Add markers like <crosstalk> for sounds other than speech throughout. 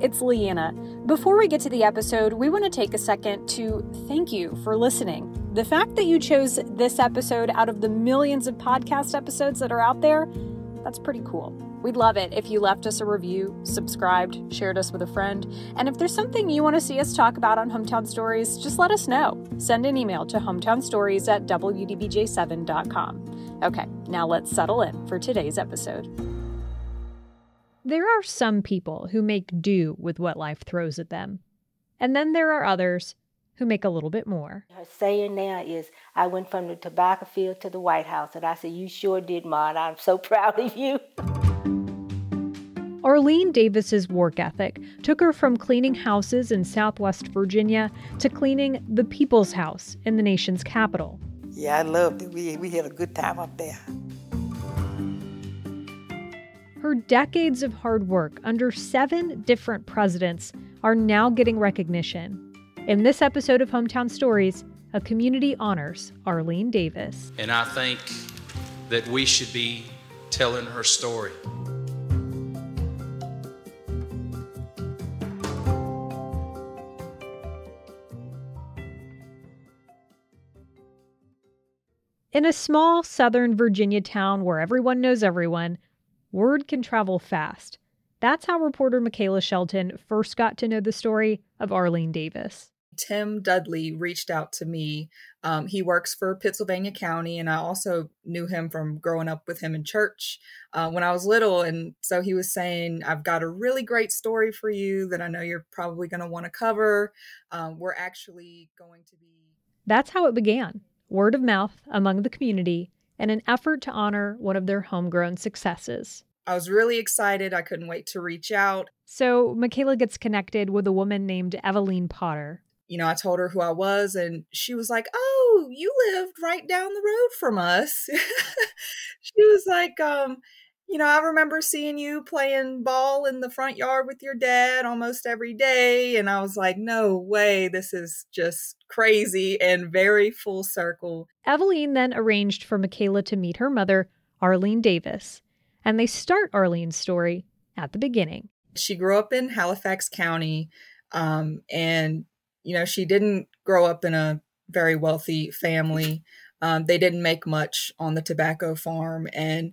It's Leanna. Before we get to the episode, we want to take a second to thank you for listening. The fact that you chose this episode out of the millions of podcast episodes that are out there, that's pretty cool. We'd love it if you left us a review, subscribed, shared us with a friend, and if there's something you want to see us talk about on Hometown Stories, just let us know. Send an email to hometownstories at wdbj7.com. Okay, now let's settle in for today's episode. There are some people who make do with what life throws at them. And then there are others who make a little bit more. Her saying now is, I went from the tobacco field to the White House. And I said, You sure did, Ma, and I'm so <laughs> proud of you. Arlene Davis's work ethic took her from cleaning houses in Southwest Virginia to cleaning the People's House in the nation's capital. Yeah, I loved it. We, we had a good time up there. Her decades of hard work under seven different presidents are now getting recognition. In this episode of Hometown Stories, a community honors Arlene Davis. And I think that we should be telling her story. In a small southern Virginia town where everyone knows everyone, word can travel fast. That's how reporter Michaela Shelton first got to know the story of Arlene Davis. Tim Dudley reached out to me. Um, he works for Pittsylvania County, and I also knew him from growing up with him in church uh, when I was little. And so he was saying, I've got a really great story for you that I know you're probably going to want to cover. Um, we're actually going to be. That's how it began word of mouth among the community and an effort to honor one of their homegrown successes. I was really excited. I couldn't wait to reach out. So, Michaela gets connected with a woman named Eveline Potter. You know, I told her who I was, and she was like, Oh, you lived right down the road from us. <laughs> she was like, um, you know, I remember seeing you playing ball in the front yard with your dad almost every day. And I was like, no way, this is just crazy and very full circle. Eveline then arranged for Michaela to meet her mother, Arlene Davis. And they start Arlene's story at the beginning. She grew up in Halifax County. Um, and, you know, she didn't grow up in a very wealthy family. Um, they didn't make much on the tobacco farm. And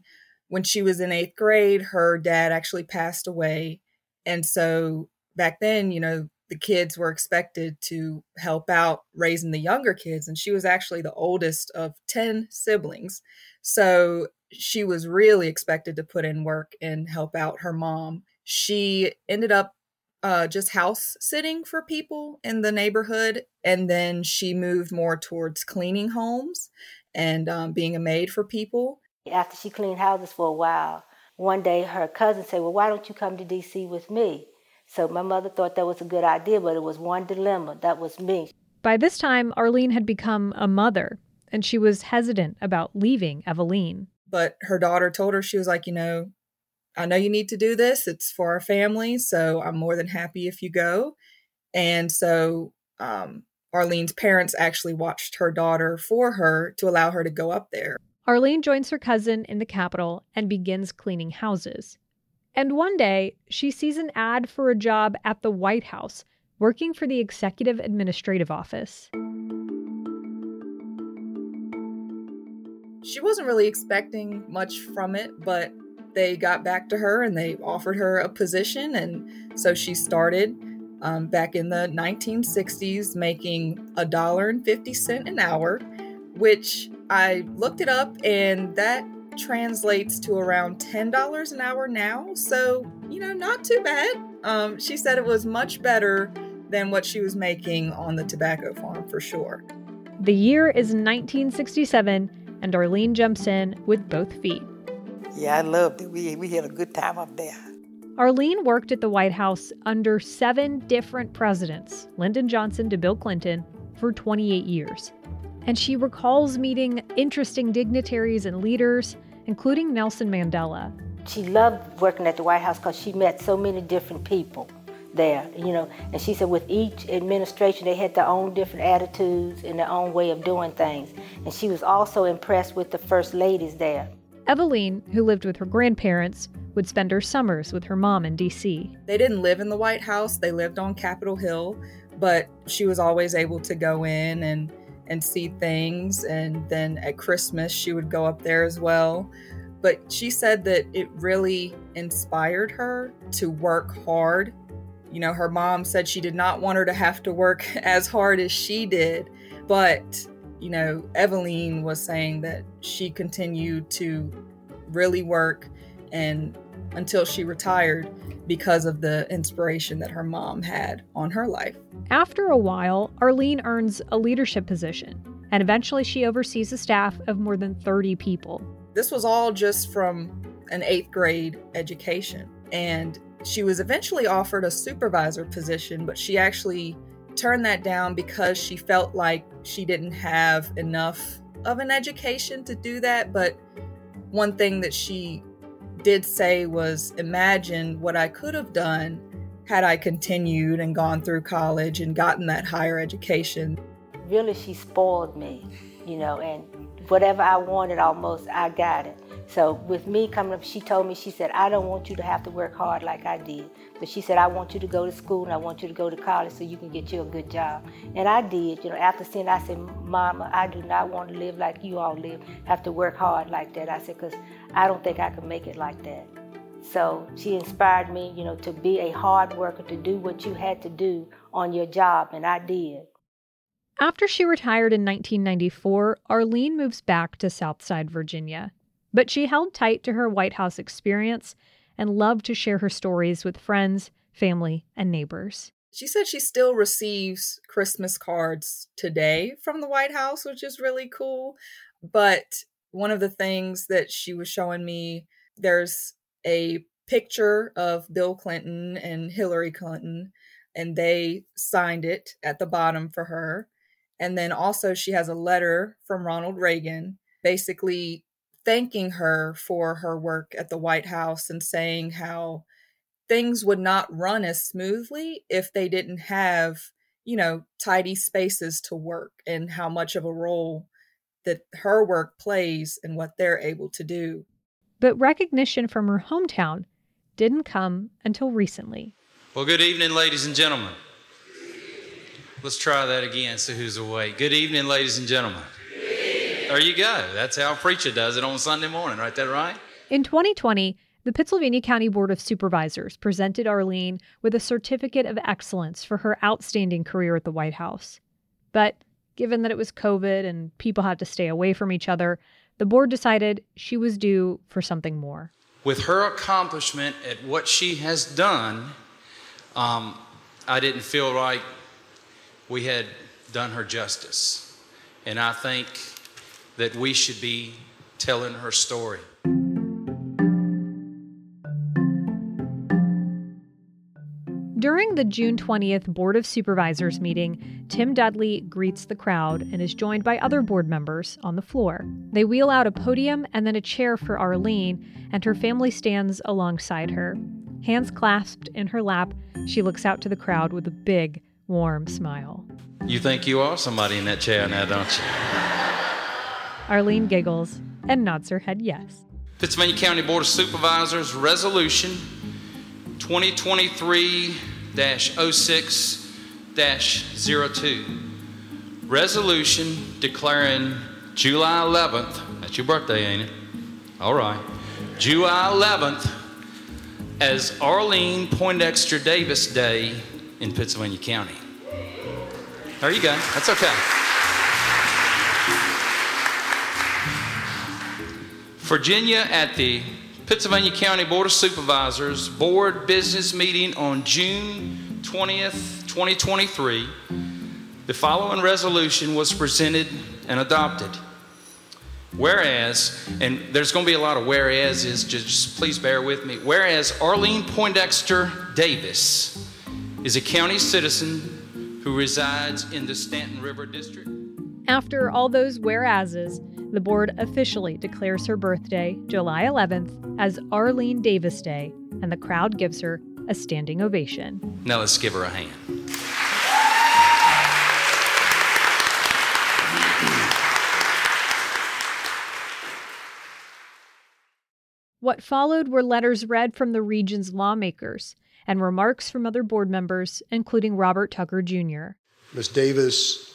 when she was in eighth grade, her dad actually passed away. And so back then, you know, the kids were expected to help out raising the younger kids. And she was actually the oldest of 10 siblings. So she was really expected to put in work and help out her mom. She ended up uh, just house sitting for people in the neighborhood. And then she moved more towards cleaning homes and um, being a maid for people. After she cleaned houses for a while, one day her cousin said, Well, why don't you come to DC with me? So my mother thought that was a good idea, but it was one dilemma. That was me. By this time, Arlene had become a mother, and she was hesitant about leaving Eveline. But her daughter told her, she was like, You know, I know you need to do this. It's for our family. So I'm more than happy if you go. And so um, Arlene's parents actually watched her daughter for her to allow her to go up there. Arlene joins her cousin in the capital and begins cleaning houses. And one day, she sees an ad for a job at the White House, working for the Executive Administrative Office. She wasn't really expecting much from it, but they got back to her and they offered her a position. And so she started um, back in the 1960s making a dollar and 50 cent an hour, which I looked it up and that translates to around $10 an hour now. So, you know, not too bad. Um, she said it was much better than what she was making on the tobacco farm for sure. The year is 1967, and Arlene jumps in with both feet. Yeah, I loved it. We, we had a good time up there. Arlene worked at the White House under seven different presidents, Lyndon Johnson to Bill Clinton, for 28 years. And she recalls meeting interesting dignitaries and leaders, including Nelson Mandela. She loved working at the White House because she met so many different people there, you know. And she said with each administration, they had their own different attitudes and their own way of doing things. And she was also impressed with the first ladies there. Evelyn, who lived with her grandparents, would spend her summers with her mom in D.C. They didn't live in the White House, they lived on Capitol Hill, but she was always able to go in and, and see things. And then at Christmas, she would go up there as well. But she said that it really inspired her to work hard. You know, her mom said she did not want her to have to work <laughs> as hard as she did, but you know, Evelyn was saying that she continued to really work and until she retired because of the inspiration that her mom had on her life. After a while, Arlene earns a leadership position, and eventually she oversees a staff of more than 30 people. This was all just from an eighth grade education. And she was eventually offered a supervisor position, but she actually turned that down because she felt like she didn't have enough of an education to do that. But one thing that she did say was imagine what I could have done had I continued and gone through college and gotten that higher education. Really, she spoiled me, you know, and whatever I wanted almost, I got it. So with me coming up, she told me, she said, I don't want you to have to work hard like I did. But she said, I want you to go to school and I want you to go to college so you can get you a good job. And I did, you know, after seeing, I said, Mama, I do not want to live like you all live, have to work hard like that. I said, because I don't think I can make it like that. So she inspired me, you know, to be a hard worker, to do what you had to do on your job, and I did. After she retired in 1994, Arlene moves back to Southside Virginia. But she held tight to her White House experience and loved to share her stories with friends, family, and neighbors. She said she still receives Christmas cards today from the White House, which is really cool. But one of the things that she was showing me, there's a picture of Bill Clinton and Hillary Clinton, and they signed it at the bottom for her. And then also, she has a letter from Ronald Reagan basically thanking her for her work at the White House and saying how things would not run as smoothly if they didn't have, you know, tidy spaces to work and how much of a role that her work plays in what they're able to do. But recognition from her hometown didn't come until recently. Well, good evening, ladies and gentlemen. Let's try that again, see who's awake. Good evening, ladies and gentlemen. There you go. That's how a preacher does it on Sunday morning, right? That right? In 2020, the Pittsylvania County Board of Supervisors presented Arlene with a certificate of excellence for her outstanding career at the White House. But given that it was COVID and people had to stay away from each other, the board decided she was due for something more. With her accomplishment at what she has done, um, I didn't feel like we had done her justice. And I think that we should be telling her story. During the June 20th Board of Supervisors meeting, Tim Dudley greets the crowd and is joined by other board members on the floor. They wheel out a podium and then a chair for Arlene, and her family stands alongside her. Hands clasped in her lap, she looks out to the crowd with a big, warm smile. You think you are somebody in that chair now, don't you? Arlene giggles and nods her head yes. Pittsylvania County Board of Supervisors Resolution 2023 06 02. Resolution declaring July 11th, that's your birthday, ain't it? All right. July 11th as Arlene Poindexter Davis Day in Pittsylvania County. There you go. That's okay. Virginia at the Pittsylvania County Board of Supervisors Board Business Meeting on June 20th, 2023, the following resolution was presented and adopted. Whereas, and there's going to be a lot of whereases, just, just please bear with me. Whereas Arlene Poindexter Davis is a county citizen who resides in the Staunton River District. After all those whereases, the board officially declares her birthday, July 11th, as Arlene Davis Day, and the crowd gives her a standing ovation. Now let's give her a hand. What followed were letters read from the region's lawmakers and remarks from other board members, including Robert Tucker Jr. Ms. Davis,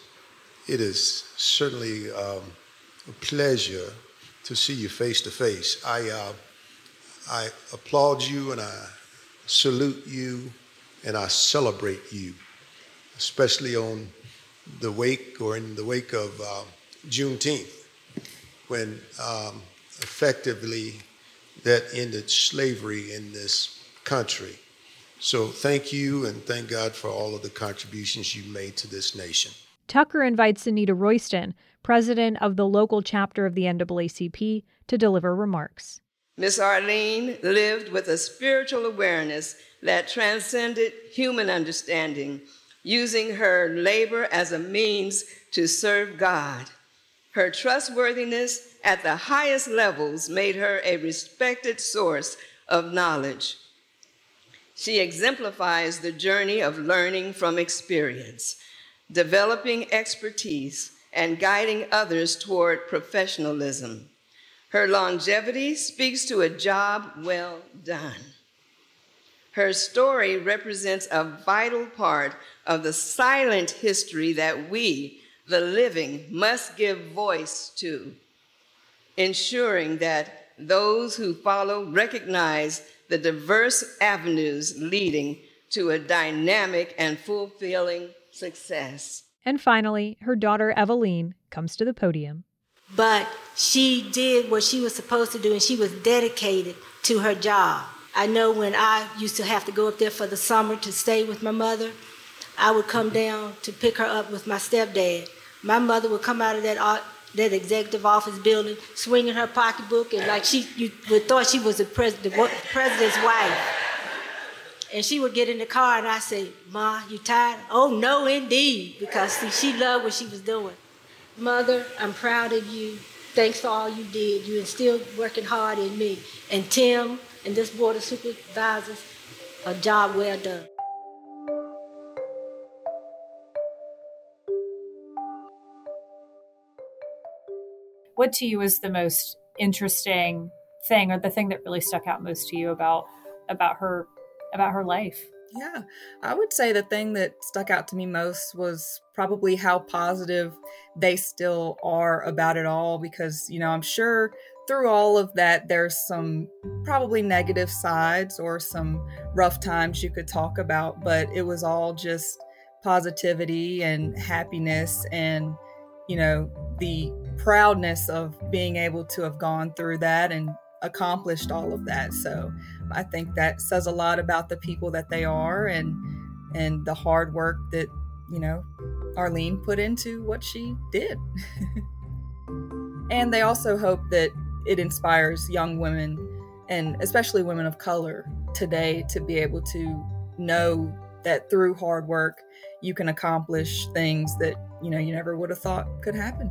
it is certainly um, a pleasure to see you face to face. I, uh, I applaud you and I salute you and I celebrate you, especially on the wake or in the wake of uh, Juneteenth, when um, effectively that ended slavery in this country. So thank you and thank God for all of the contributions you made to this nation. Tucker invites Anita Royston, president of the local chapter of the NAACP, to deliver remarks. Miss Arlene lived with a spiritual awareness that transcended human understanding, using her labor as a means to serve God. Her trustworthiness at the highest levels made her a respected source of knowledge. She exemplifies the journey of learning from experience, developing expertise, and guiding others toward professionalism. Her longevity speaks to a job well done. Her story represents a vital part of the silent history that we, the living, must give voice to, ensuring that those who follow recognize the diverse avenues leading to a dynamic and fulfilling success. And finally, her daughter Eveline comes to the podium. But she did what she was supposed to do and she was dedicated to her job. I know when I used to have to go up there for the summer to stay with my mother, I would come mm-hmm. down to pick her up with my stepdad. My mother would come out of that that executive office building, swinging her pocketbook, and like she, you would thought she was the, pres- the president's wife. And she would get in the car, and I say, "Ma, you tired?" "Oh no, indeed," because see, she loved what she was doing. Mother, I'm proud of you. Thanks for all you did. You instilled working hard in me. And Tim and this board of supervisors, a job well done. what to you is the most interesting thing or the thing that really stuck out most to you about about her about her life yeah i would say the thing that stuck out to me most was probably how positive they still are about it all because you know i'm sure through all of that there's some probably negative sides or some rough times you could talk about but it was all just positivity and happiness and you know the proudness of being able to have gone through that and accomplished all of that. So I think that says a lot about the people that they are and and the hard work that, you know, Arlene put into what she did. <laughs> and they also hope that it inspires young women and especially women of color today to be able to know that through hard work you can accomplish things that you know you never would have thought could happen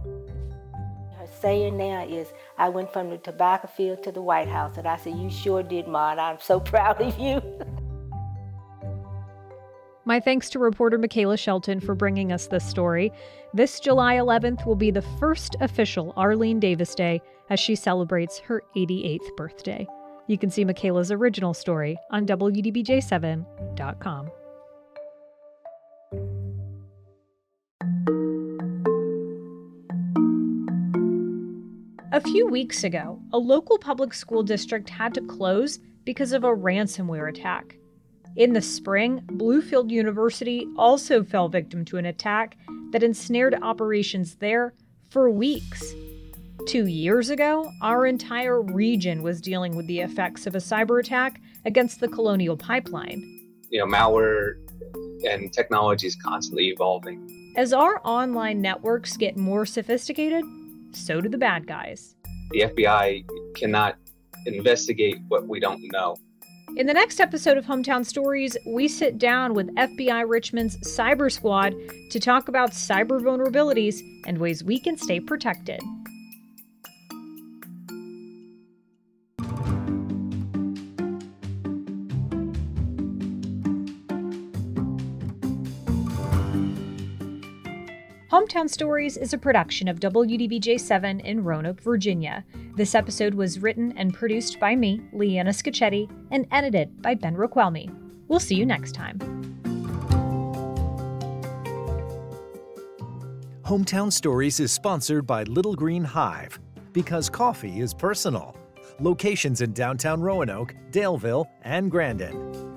Her saying now is, I went from the tobacco field to the White House. And I said, You sure did, Ma, and I'm so <laughs> proud of you. My thanks to reporter Michaela Shelton for bringing us this story. This July 11th will be the first official Arlene Davis Day as she celebrates her 88th birthday. You can see Michaela's original story on WDBJ7.com. A few weeks ago, a local public school district had to close because of a ransomware attack. In the spring, Bluefield University also fell victim to an attack that ensnared operations there for weeks. Two years ago, our entire region was dealing with the effects of a cyber attack against the Colonial Pipeline. You know, malware and technology is constantly evolving. As our online networks get more sophisticated, so do the bad guys. the FBI cannot investigate what we don't know. In the next episode of Hometown Stories, we sit down with FBI Richmond's Cyber Squad to talk about cyber vulnerabilities and ways we can stay protected. Hometown Stories is a production of WDBJ 7 in Roanoke, Virginia. This episode was written and produced by me, Leanna Scacchetti, and edited by Ben Roquelmi. We'll see you next time. Hometown Stories is sponsored by Little Green Hive because coffee is personal. Locations in downtown Roanoke, Daleville, and Grandin.